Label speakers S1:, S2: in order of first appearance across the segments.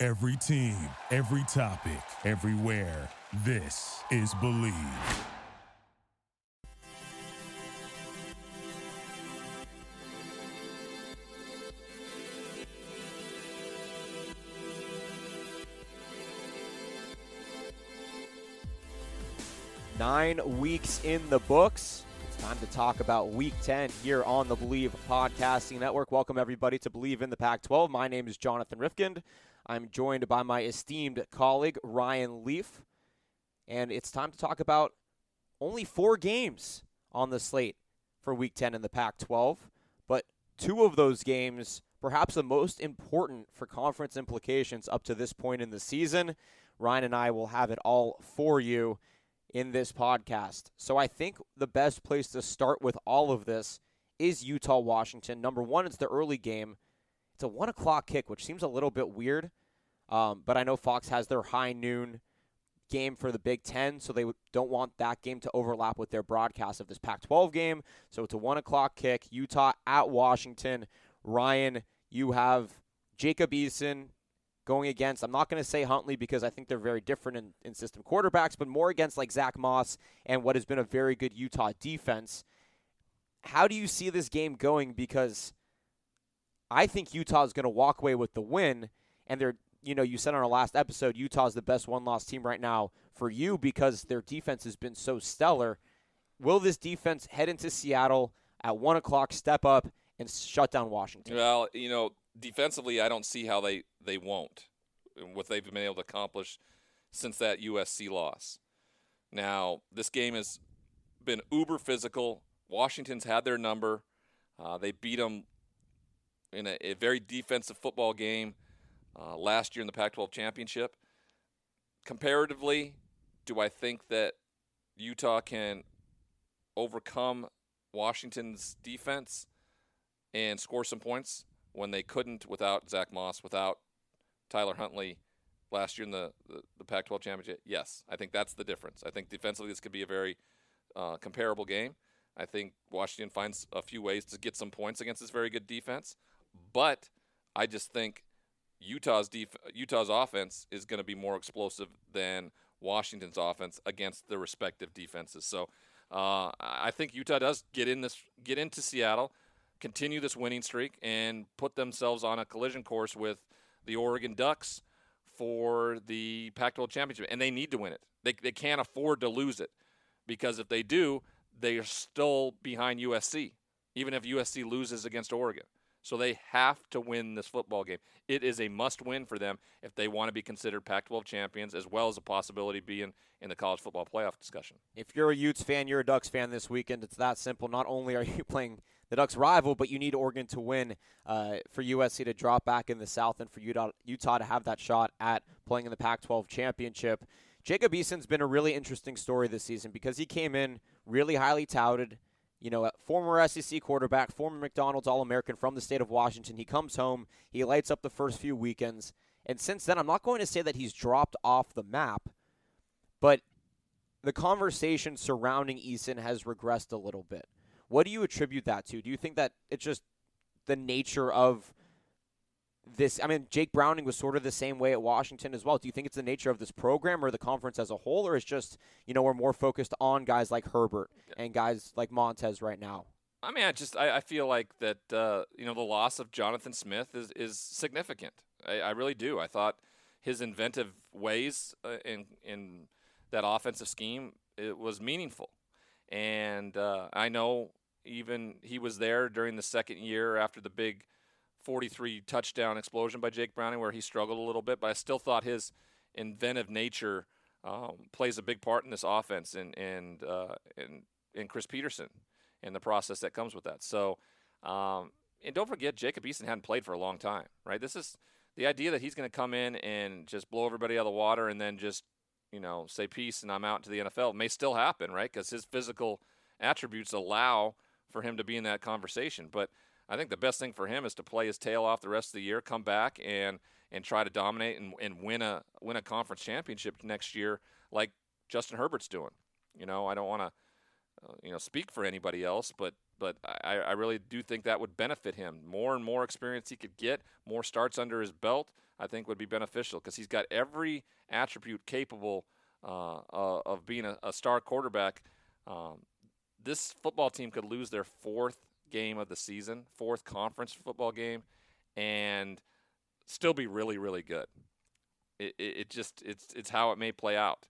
S1: Every team, every topic, everywhere. This is Bleav.
S2: Nine weeks in the books. It's time to talk about week 10 here on the Bleav Podcasting Network. Welcome, everybody, to Bleav in the Pac 12. My name is Jonathan Rifkind. I'm joined by my esteemed colleague, Ryan Leaf. And it's time to talk about only four games on the slate for week 10 in the Pac 12. But two of those games, perhaps the most important for conference implications up to this point in the season. Ryan and I will have it all for you in this podcast. So I think the best place to start with all of this is Utah Washington. Number one, it's the early game. It's a one o'clock kick, which seems a little bit weird. Um, but I know Fox has their high noon game for the Big Ten, so they don't want that game to overlap with their broadcast of this Pac 12 game. So it's a one o'clock kick. Utah at Washington. Ryan, you have Jacob Eason, going against, I'm not going to say Huntley because I think they're very different in, in system quarterbacks, but more against like Zach Moss and what has been a very good Utah defense. How do you see this game going? Because I think Utah is going to walk away with the win, and they're, you know, you said on our last episode, Utah is the best one loss team right now for you because their defense has been so stellar. Will this defense head into Seattle at 1 o'clock, step up, and shut down Washington?
S3: Well, you know, defensively, I don't see how they, they won't, what they've been able to accomplish since that USC loss. Now, this game has been uber physical. Washington's had their number. Uh, they beat them in a, a, very defensive football game uh, last year in the Pac 12 championship. Comparatively, do I think that Utah can overcome Washington's defense and score some points? when they couldn't without Zach Moss, without Tyler Huntley last year in the, the, the Pac 12 championship? Yes. I think that's the difference. I think defensively this could be a very uh, comparable game. I think Washington finds a few ways to get some points against this very good defense, but I just think Utah's def- Utah's offense is going to be more explosive than Washington's offense against the respective defenses. So uh, I think Utah does get in this get into Seattle continue this winning streak and put themselves on a collision course with the Oregon Ducks for the Pac 12 championship. And they need to win it. They, they can't afford to lose it because if they do, they are still behind USC, even if USC loses against Oregon. So they have to win this football game. It is a must win for them if they want to be considered Pac 12 champions, as well as a possibility being in the college football playoff discussion.
S2: If you're a Utes fan, you're a Ducks fan this weekend. It's that simple. Not only are you playing the Ducks' rival, but you need Oregon to win uh, for USC to drop back in the South and for Utah, Utah to have that shot at playing in the Pac 12 championship. Jacob Eason's been a really interesting story this season because he came in really highly touted. You know, former SEC quarterback, former McDonald's All American from the state of Washington. He comes home, he lights up the first few weekends. And since then, I'm not going to say that he's dropped off the map, but the conversation surrounding Eason has regressed a little bit. What do you attribute that to? Do you think that it's just the nature of this? I mean, Jake Browning was sort of the same way at Washington as well. Do you think it's the nature of this program or the conference as a whole, or is just you know we're more focused on guys like Herbert and guys like Montez right now?
S3: I mean, I just I, I feel like that uh, you know the loss of Jonathan Smith is is significant. I, I really do. I thought his inventive ways uh, in in that offensive scheme it was meaningful, and uh, I know even he was there during the second year after the big 43 touchdown explosion by Jake Browning, where he struggled a little bit. But I still thought his inventive nature um, plays a big part in this offense, and and uh, and and Chris Petersen and the process that comes with that. So, um, and don't forget, Jacob Eason hadn't played for a long time, right? This is the idea that he's going to come in and just blow everybody out of the water and then just you know say peace and I'm out to the NFL may still happen, right? Because his physical attributes allow for him to be in that conversation. But I think the best thing for him is to play his tail off the rest of the year, come back and and try to dominate and, and win a win a conference championship next year, like Justin Herbert's doing. You know, I don't want to uh, you know speak for anybody else, but but I, I really do think that would benefit him. More and more experience he could get, more starts under his belt, I think would be beneficial because he's got every attribute capable uh, uh, of being a, a star quarterback. Um, this football team could lose their fourth game of the season, fourth conference football game, and still be really, really good. It, it, it just it's it's how it may play out.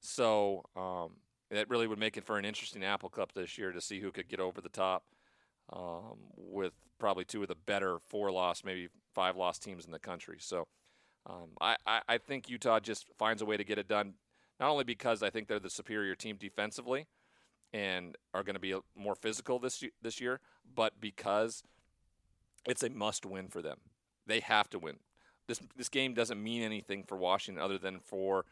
S3: So um, that really would make it for an interesting Apple Cup this year to see who could get over the top um, with probably two of the better four loss, maybe five loss teams in the country. So um, I, I, I think Utah just finds a way to get it done, not only because I think they're the superior team defensively and are going to be more physical this this year, but because it's a must win for them. They have to win. This this game doesn't mean anything for Washington other than for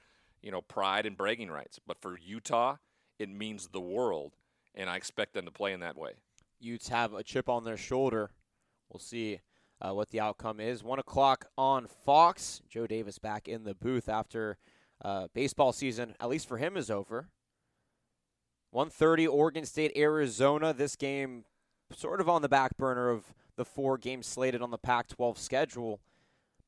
S3: you know pride and bragging rights, but for Utah it means the world, and I expect them to play in that way.
S2: Utes have a chip on their shoulder. We'll see uh, what the outcome is. One o'clock on Fox. Joe Davis back in the booth after uh, baseball season, at least for him, is over. 1:30 Oregon State Arizona. This game sort of on the back burner of the four games slated on the Pac-12 schedule.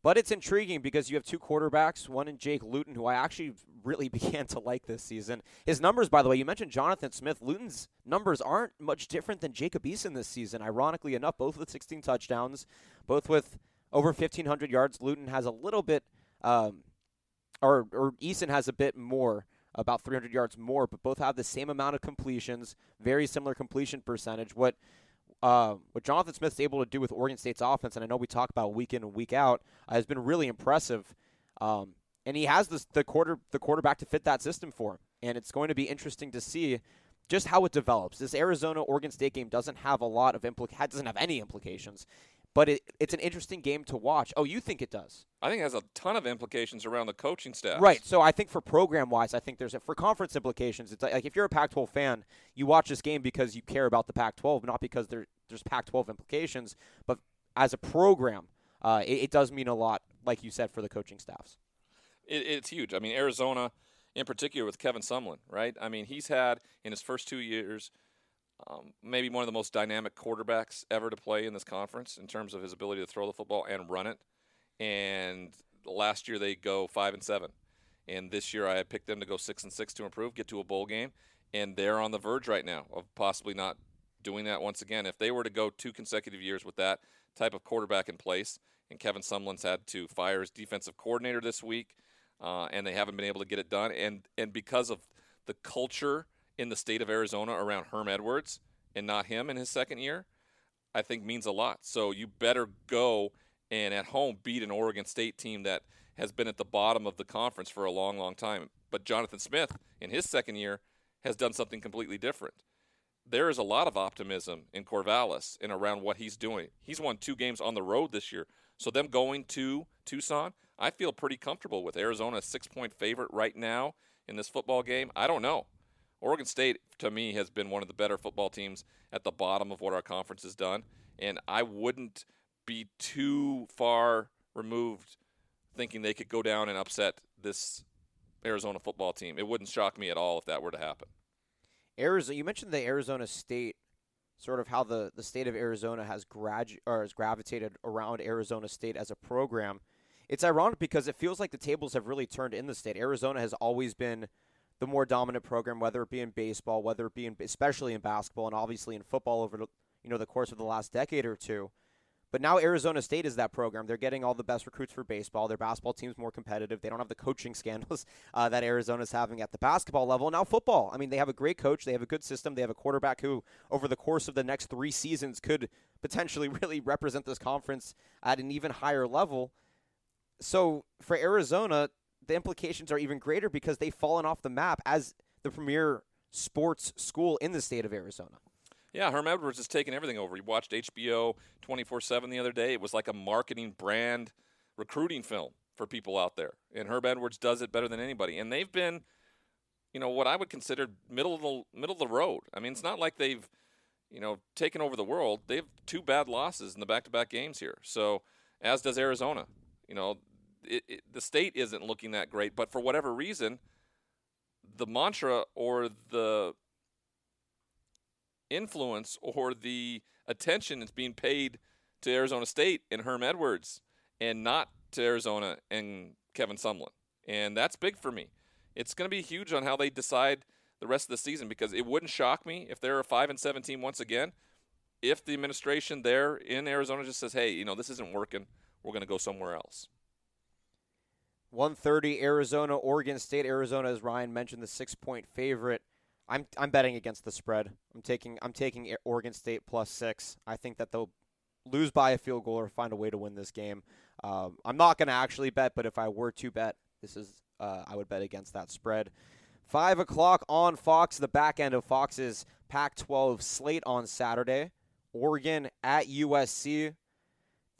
S2: But it's intriguing because you have two quarterbacks, one in Jake Luton, who I actually really began to like this season. His numbers, by the way, you mentioned Jonathan Smith. Luton's numbers aren't much different than Jacob Eason this season, ironically enough, both with 16 touchdowns, both with over 1,500 yards. Luton has a little bit, um, or, or Eason has a bit more, about 300 yards more, but both have the same amount of completions, very similar completion percentage. What uh, what Jonathan Smith's able to do with Oregon State's offense, and I know we talk about week in and week out, uh, has been really impressive. Um, and he has this, the quarter the quarterback to fit that system for him. And it's going to be interesting to see just how it develops. This Arizona Oregon State game doesn't have a lot of implica- doesn't have any implications but it, it's an interesting game to watch. Oh, you think it does?
S3: I think it has a ton of implications around the coaching staff.
S2: Right. So I think for program wise, I think there's a, for conference implications. It's like, like if you're a Pac-12 fan, you watch this game because you care about the Pac-12, not because there, there's Pac-12 implications. But as a program, uh, it, it, does mean a lot, like you said, for the coaching staffs.
S3: It, it's huge. I mean, Arizona, in particular, with Kevin Sumlin, right? I mean, he's had in his first two years um, maybe one of the most dynamic quarterbacks ever to play in this conference in terms of his ability to throw the football and run it. And last year they go five and seven, and this year I picked them to go six and six to improve, get to a bowl game, and they're on the verge right now of possibly not doing that once again. If they were to go two consecutive years with that type of quarterback in place, and Kevin Sumlin's had to fire his defensive coordinator this week, uh, and they haven't been able to get it done, and and because of the culture in the state of Arizona around Herm Edwards and not him in his second year, I think means a lot. So you better go and at home beat an Oregon State team that has been at the bottom of the conference for a long, long time. But Jonathan Smith, in his second year, has done something completely different. There is a lot of optimism in Corvallis and around what he's doing. He's won two games on the road this year. So them going to Tucson, I feel pretty comfortable with Arizona, six point favorite right now in this football game. I don't know. Oregon State, to me, has been one of the better football teams at the bottom of what our conference has done. And I wouldn't be too far removed thinking they could go down and upset this Arizona football team. It wouldn't shock me at all if that were to happen.
S2: Arizona, you mentioned the Arizona State, sort of how the, the state of Arizona has gradu- or has gravitated around Arizona State as a program. It's ironic because it feels like the tables have really turned in the state. Arizona has always been – the more dominant program, whether it be in baseball, whether it be in, especially in basketball, and obviously in football over the, you know the course of the last decade or two. But now Arizona State is that program. They're getting all the best recruits for baseball. Their basketball team's more competitive. They don't have the coaching scandals uh, that Arizona's having at the basketball level. Now football. I mean, they have a great coach. They have a good system. They have a quarterback who, over the course of the next three seasons, could potentially really represent this conference at an even higher level. So for Arizona, the implications are even greater because they've fallen off the map as the premier sports school in the state of Arizona.
S3: Yeah, Herm Edwards has taken everything over. He watched HBO 24 7 the other day. It was like a marketing brand recruiting film for people out there, and Herb Edwards does it better than anybody. And they've been, you know, what I would consider middle of the middle of the road. I mean, it's not like they've, you know, taken over the world. They have two bad losses in the back-to-back games here. So, as does Arizona. You know, it, it, the state isn't looking that great, but for whatever reason, the mantra or the influence or the attention that's being paid to Arizona State and Herm Edwards and not to Arizona and Kevin Sumlin. And that's big for me. It's going to be huge on how they decide the rest of the season because it wouldn't shock me if they're a 5 and 17 once again if the administration there in Arizona just says, "Hey, you know, this isn't working. We're going to go somewhere else."
S2: 130 Arizona, Oregon State. Arizona, as Ryan mentioned, the six point favorite. I'm I'm betting against the spread. I'm taking I'm taking Oregon State plus six. I think that they'll lose by a field goal or find a way to win this game. Um, I'm not going to actually bet, but if I were to bet, this is uh, I would bet against that spread. Five o'clock on Fox, the back end of Fox's Pac-12 slate on Saturday. Oregon at USC.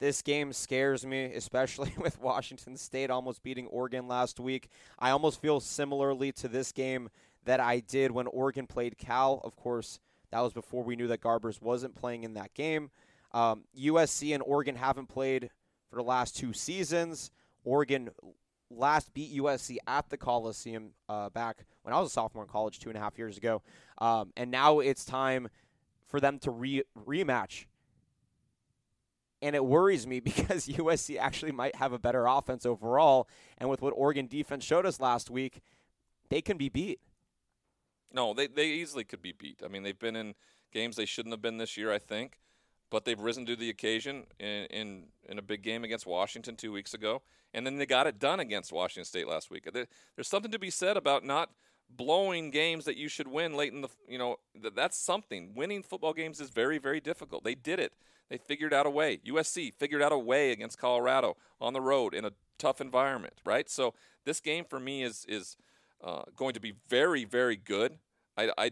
S2: This game scares me, especially with Washington State almost beating Oregon last week. I almost feel similarly to this game that I did when Oregon played Cal. Of course, that was before we knew that Garbers wasn't playing in that game. Um, USC and Oregon haven't played for the last two seasons. Oregon last beat USC at the Coliseum uh, back when I was a sophomore in college two and a half years ago. Um, and now it's time for them to re- rematch and it worries me because USC actually might have a better offense overall. And with what Oregon defense showed us last week, they can be beat.
S3: No, they, they easily could be beat. I mean, they've been in games they shouldn't have been this year, I think, but they've risen to the occasion in, in, in a big game against Washington two weeks ago. And then they got it done against Washington State last week. There, there's something to be said about not blowing games that you should win late in the you know that's something winning football games is very very difficult they did it they figured out a way. USC figured out a way against Colorado on the road in a tough environment, right? So this game for me is is uh, going to be very very good. I, I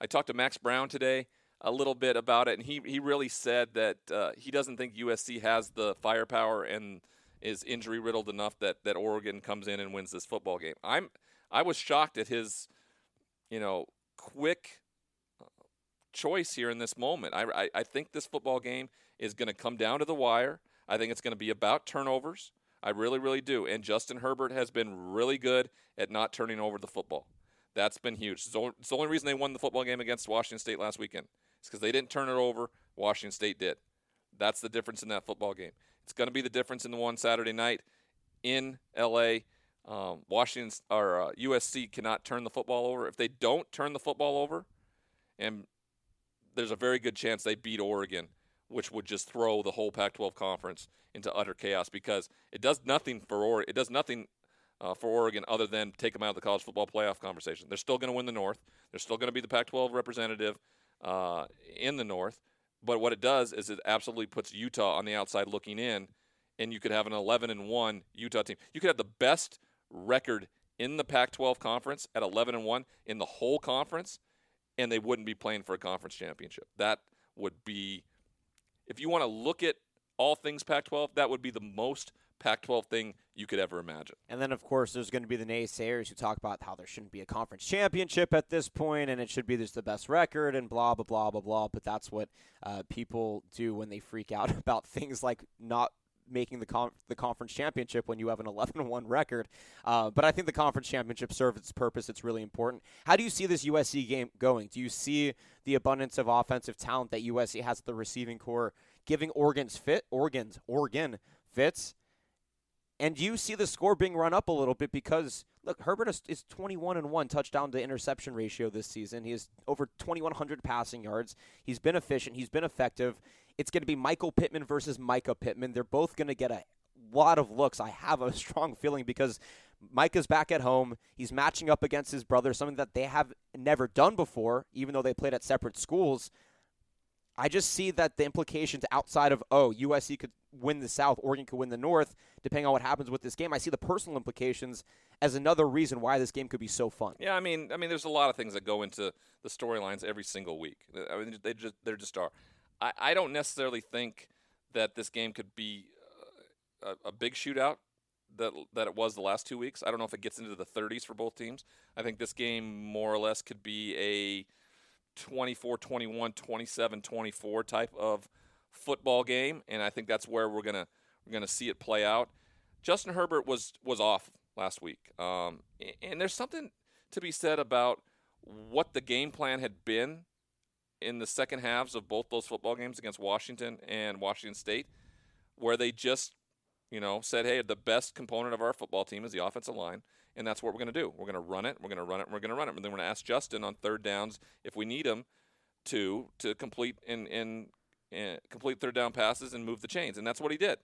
S3: I talked to Max Brown today a little bit about it, and he he really said that uh, he doesn't think USC has the firepower and is injury riddled enough that that Oregon comes in and wins this football game. I'm I was shocked at his you know quick choice here in this moment. I, I, I think this football game is going to come down to the wire. I think it's going to be about turnovers. I really, really do. And Justin Herbert has been really good at not turning over the football. That's been huge. It's the only reason they won the football game against Washington State last weekend. It's because they didn't turn it over. Washington State did. That's the difference in that football game. It's going to be the difference in the one Saturday night in L.A. Um, Washington or uh, USC cannot turn the football over. If they don't turn the football over, and there's a very good chance they beat Oregon, which would just throw the whole Pac-12 conference into utter chaos because it does nothing for or it does nothing uh, for Oregon other than take them out of the college football playoff conversation. They're still going to win the North. They're still going to be the Pac-12 representative uh, in the North. But what it does is it absolutely puts Utah on the outside looking in, and you could have an 11 and one Utah team. You could have the best record in the Pac-12 conference at 11 and one in the whole conference, and they wouldn't be playing for a conference championship. That would be, if you want to look at all things Pac 12, that would be the most Pac 12 thing you could ever imagine.
S2: And then, of course, there's going to be the naysayers who talk about how there shouldn't be a conference championship at this point and it should be just the best record and blah, blah, blah, blah, blah. But that's what uh, people do when they freak out about things like not making the con- the conference championship when you have an 11-1 record. Uh, but I think the conference championship serves its purpose. It's really important. How do you see this USC game going? Do you see the abundance of offensive talent that USC has at the receiving core giving Oregon's fit Oregon's Oregon fits? And do you see the score being run up a little bit because look, Herbert is, is 21 and 1 touchdown to interception ratio this season. He has over 2100 passing yards. He's been efficient, he's been effective. It's going to be Michael Pittman versus Mycah Pittman. They're both going to get a lot of looks. I have a strong feeling because Mycah's back at home. He's matching up against his brother, something that they have never done before, even though they played at separate schools. I just see that the implications outside of, oh, USC could win the South, Oregon could win the North, depending on what happens with this game. I see the personal implications as another reason why this game could be so fun.
S3: Yeah, I mean, I mean, there's a lot of things that go into the storylines every single week. I mean, they just, they're just are. I, I don't necessarily think that this game could be a, a big shootout that that it was the last two weeks. I don't know if it gets into the 30s for both teams. I think this game more or less could be a 24-21, 27-24 type of football game, and I think that's where we're gonna we're gonna see it play out. Justin Herbert was was off last week, um, and there's something to be said about what the game plan had been in the second halves of both those football games against Washington and Washington State, where they just you know, said, hey, the best component of our football team is the offensive line, and that's what we're going to do. We're going to run it, we're going to run it, we're going to run it. And then we're going to ask Justin on third downs if we need him to to complete in in complete third down passes and move the chains, and that's what he did.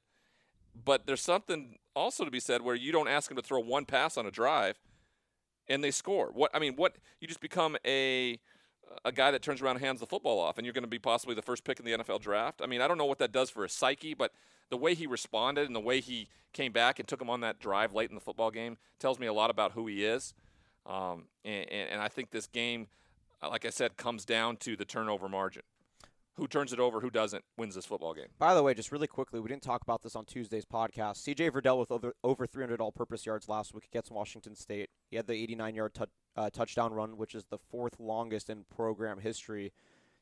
S3: But there's something also to be said where you don't ask him to throw one pass on a drive, and they score. What I mean, what you just become a a guy that turns around and hands the football off, and you're going to be possibly the first pick in the NFL draft. I mean, I don't know what that does for his psyche, but the way he responded and the way he came back and took him on that drive late in the football game tells me a lot about who he is. Um, and, and I think this game, like I said, comes down to the turnover margin. Who turns it over, who doesn't, wins this football game.
S2: By the way, just really quickly, we didn't talk about this on Tuesday's podcast. CJ Verdell with over, over 300 all purpose yards last week against Washington State. He had the 89 yard t- uh, touchdown run, which is the fourth longest in program history.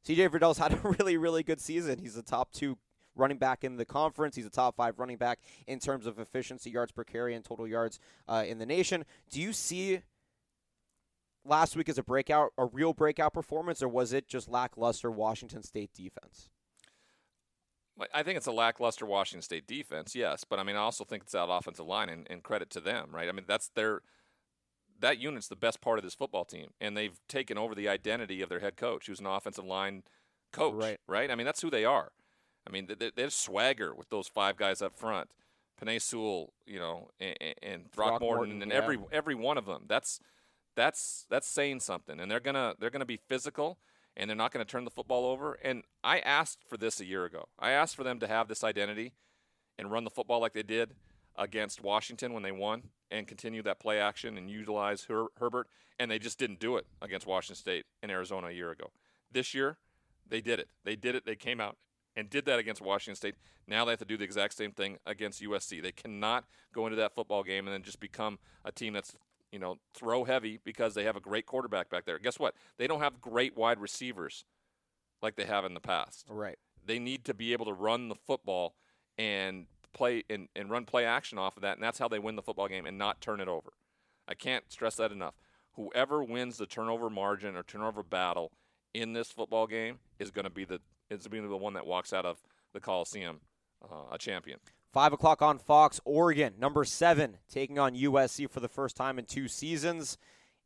S2: CJ Verdell's had a really, really good season. He's the top two running back in the conference. He's a top five running back in terms of efficiency, yards per carry, and total yards uh, in the nation. Do you see last week as a breakout, a real breakout performance, or was it just lackluster Washington State defense?
S3: I think it's a lackluster Washington State defense, yes, but I mean I also think it's that offensive line, and, and credit to them, right? I mean that's their that unit's the best part of this football team, and they've taken over the identity of their head coach, who's an offensive line coach,
S2: right?
S3: Right? I mean that's who they are. I mean, they, there's swagger with those five guys up front. Penei Sewell, you know, and, and Throckmorton, Throckmorton, and yeah. every every one of them. That's that's that's saying something. And they're gonna they're gonna be physical, and they're not gonna turn the football over. And I asked for this a year ago. I asked for them to have this identity and run the football like they did against Washington when they won, and continue that play action and utilize Her- Herbert. And they just didn't do it against Washington State and Arizona a year ago. This year, they did it. They did it. They came out and did that against Washington State. Now they have to do the exact same thing against USC. They cannot go into that football game and then just become a team that's you know throw heavy because they have a great quarterback back there. Guess what? They don't have great wide receivers like they have in the past.
S2: Right.
S3: They need to be able to run the football and play and, and run play action off of that, and that's how they win the football game and not turn it over. I can't stress that enough. Whoever wins the turnover margin or turnover battle in this football game is going to be the is being the one that walks out of the Coliseum uh, a champion.
S2: Five o'clock on Fox, Oregon, number seven, taking on USC for the first time in two seasons.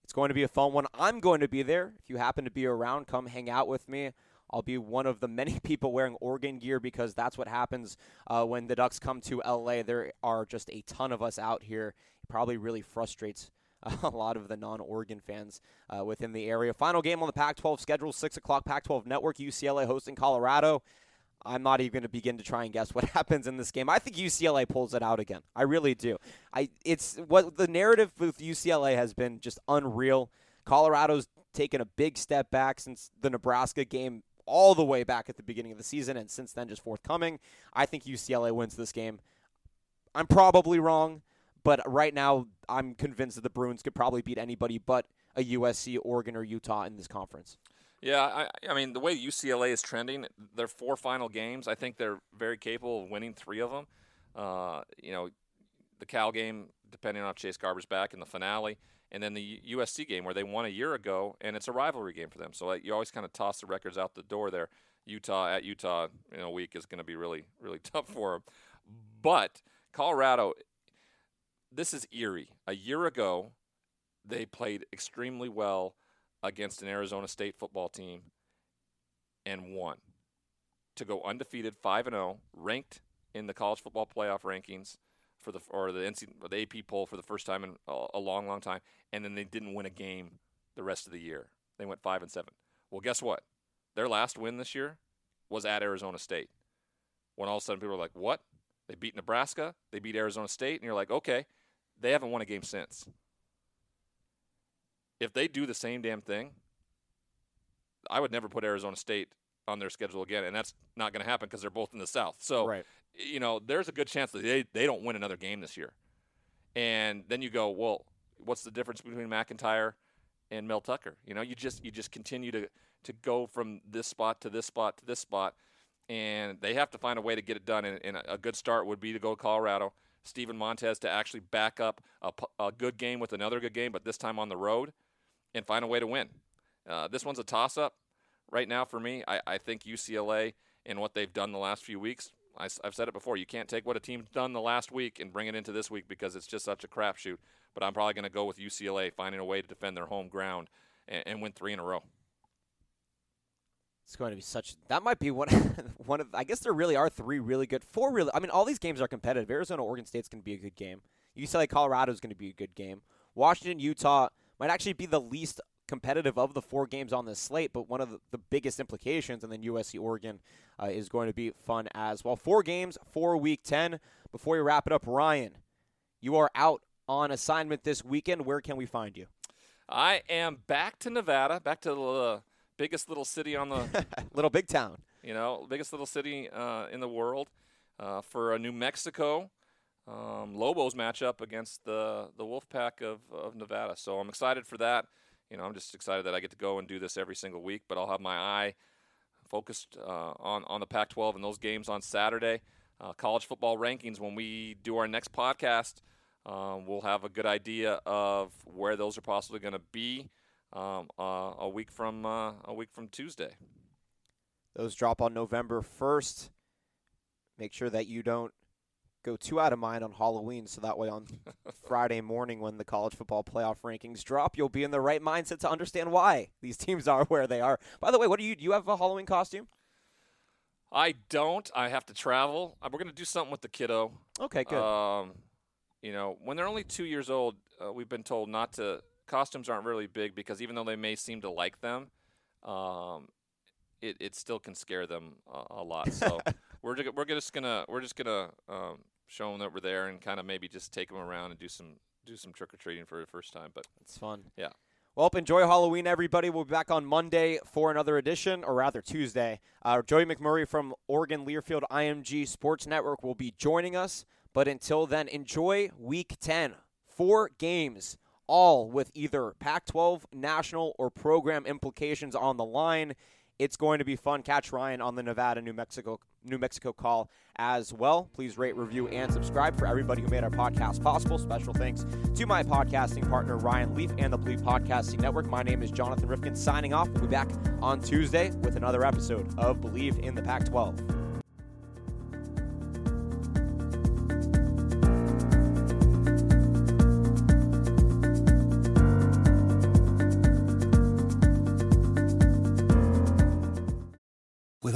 S2: It's going to be a fun one. I'm going to be there. If you happen to be around, come hang out with me. I'll be one of the many people wearing Oregon gear because that's what happens uh, when the Ducks come to LA. There are just a ton of us out here. It probably really frustrates a lot of the non-Oregon fans uh, within the area. Final game on the Pac-12 schedule, six o'clock. Pac-12 Network, UCLA hosting Colorado. I'm not even going to begin to try and guess what happens in this game. I think UCLA pulls it out again. I really do. I it's what the narrative with UCLA has been just unreal. Colorado's taken a big step back since the Nebraska game all the way back at the beginning of the season and since then just forthcoming. I think UCLA wins this game. I'm probably wrong. But right now, I'm convinced that the Bruins could probably beat anybody but a USC, Oregon, or Utah in this conference.
S3: Yeah, I, I mean the way UCLA is trending, their four final games, I think they're very capable of winning three of them. Uh, you know, the Cal game, depending on if Chase Garbers back in the finale, and then the USC game where they won a year ago, and it's a rivalry game for them. So you always kind of toss the records out the door there. Utah at Utah in a week is going to be really, really tough for them. But Colorado this is eerie. A year ago, they played extremely well against an Arizona State football team and won. To go undefeated, five and zero, oh, ranked in the college football playoff rankings for the or the NC, the AP poll for the first time in a, long, long time, and then they didn't win a game the rest of the year. They went five and seven. Well, guess what? Their last win this year was at Arizona State. When all of a sudden people are like, "What? They beat Nebraska, they beat Arizona State," and you're like, "Okay." They haven't won a game since. If they do the same damn thing, I would never put Arizona State on their schedule again, and that's not going to happen because they're both in the South. So
S2: right.
S3: you know, there's a good chance that they, they don't win another game this year. And then you go, well, what's the difference between MacIntyre and Mel Tucker? You know, you just you just continue to to go from this spot to this spot to this spot, and they have to find a way to get it done. And, and a good start would be to go to Colorado. Steven Montez to actually back up a, a, good game with another good game, but this time on the road, and find a way to win. Uh, this one's a toss up right now for me. I, I think UCLA and what they've done the last few weeks I, have said it before. You can't take what a team's done the last week and bring it into this week because it's just such a crapshoot. But I'm probably going to go with UCLA finding a way to defend their home ground and, and, win three in a row.
S2: It's going to be such. That might be one. one of. I guess there really are three really good. Four really. I mean, all these games are competitive. Arizona, Oregon State's going to be a good game. UCLA, Colorado is going to be a good game. Washington, Utah might actually be the least competitive of the four games on this slate, but one of the, the biggest implications, and then USC Oregon uh, is going to be fun as well. Four games for Week 10. Before we wrap it up, Ryan, you are out on assignment this weekend. Where can we find you?
S3: I am back to Nevada, back to the biggest little city on the
S2: little big town.
S3: You know, biggest little city uh, in the world uh, for New Mexico um, Lobos matchup against the the Wolfpack of, of Nevada. So I'm excited for that you know, I'm just excited that I get to go and do this every single week. But I'll have my eye focused uh, on on the Pac-12 and those games on Saturday. Uh, college football rankings when we do our next podcast. Um, we'll have a good idea of where those are possibly going to be um, uh, a week from uh, a week from Tuesday.
S2: Those drop on November first. Make sure that you don't go too out of mind on Halloween, so that way on Friday morning when the college football playoff rankings drop, you'll be in the right mindset to understand why these teams are where they are. By the way, what do you do? You have a Halloween costume?
S3: I don't. I have to travel. Uh, we're going to do something with the kiddo.
S2: Okay, good. Um,
S3: you know, when they're only two years old, uh, we've been told not to. Costumes aren't really big because even though they may seem to like them, um, it, it still can scare them a, a lot. So we're we're just gonna we're just gonna um, show them that we're there and kind of maybe just take them around and do some do some trick or treating for the first time. But
S2: it's fun.
S3: Yeah.
S2: Well, enjoy Halloween, everybody. We'll be back on Monday for another edition, or rather Tuesday. Uh, Joey McMurray from Oregon Learfield IMG Sports Network will be joining us. But until then, enjoy Week 10. Four games, all with either Pac 12 national or program implications on the line. It's going to be fun. Catch Ryan on the Nevada New Mexico New Mexico call as well. Please rate, review, and subscribe for everybody who made our podcast possible. Special thanks to my podcasting partner Ryan Leaf and the Bleav Podcasting Network. My name is Jonathan Rifkin signing off. We'll be back on Tuesday with another episode of Bleav in the Pac 12.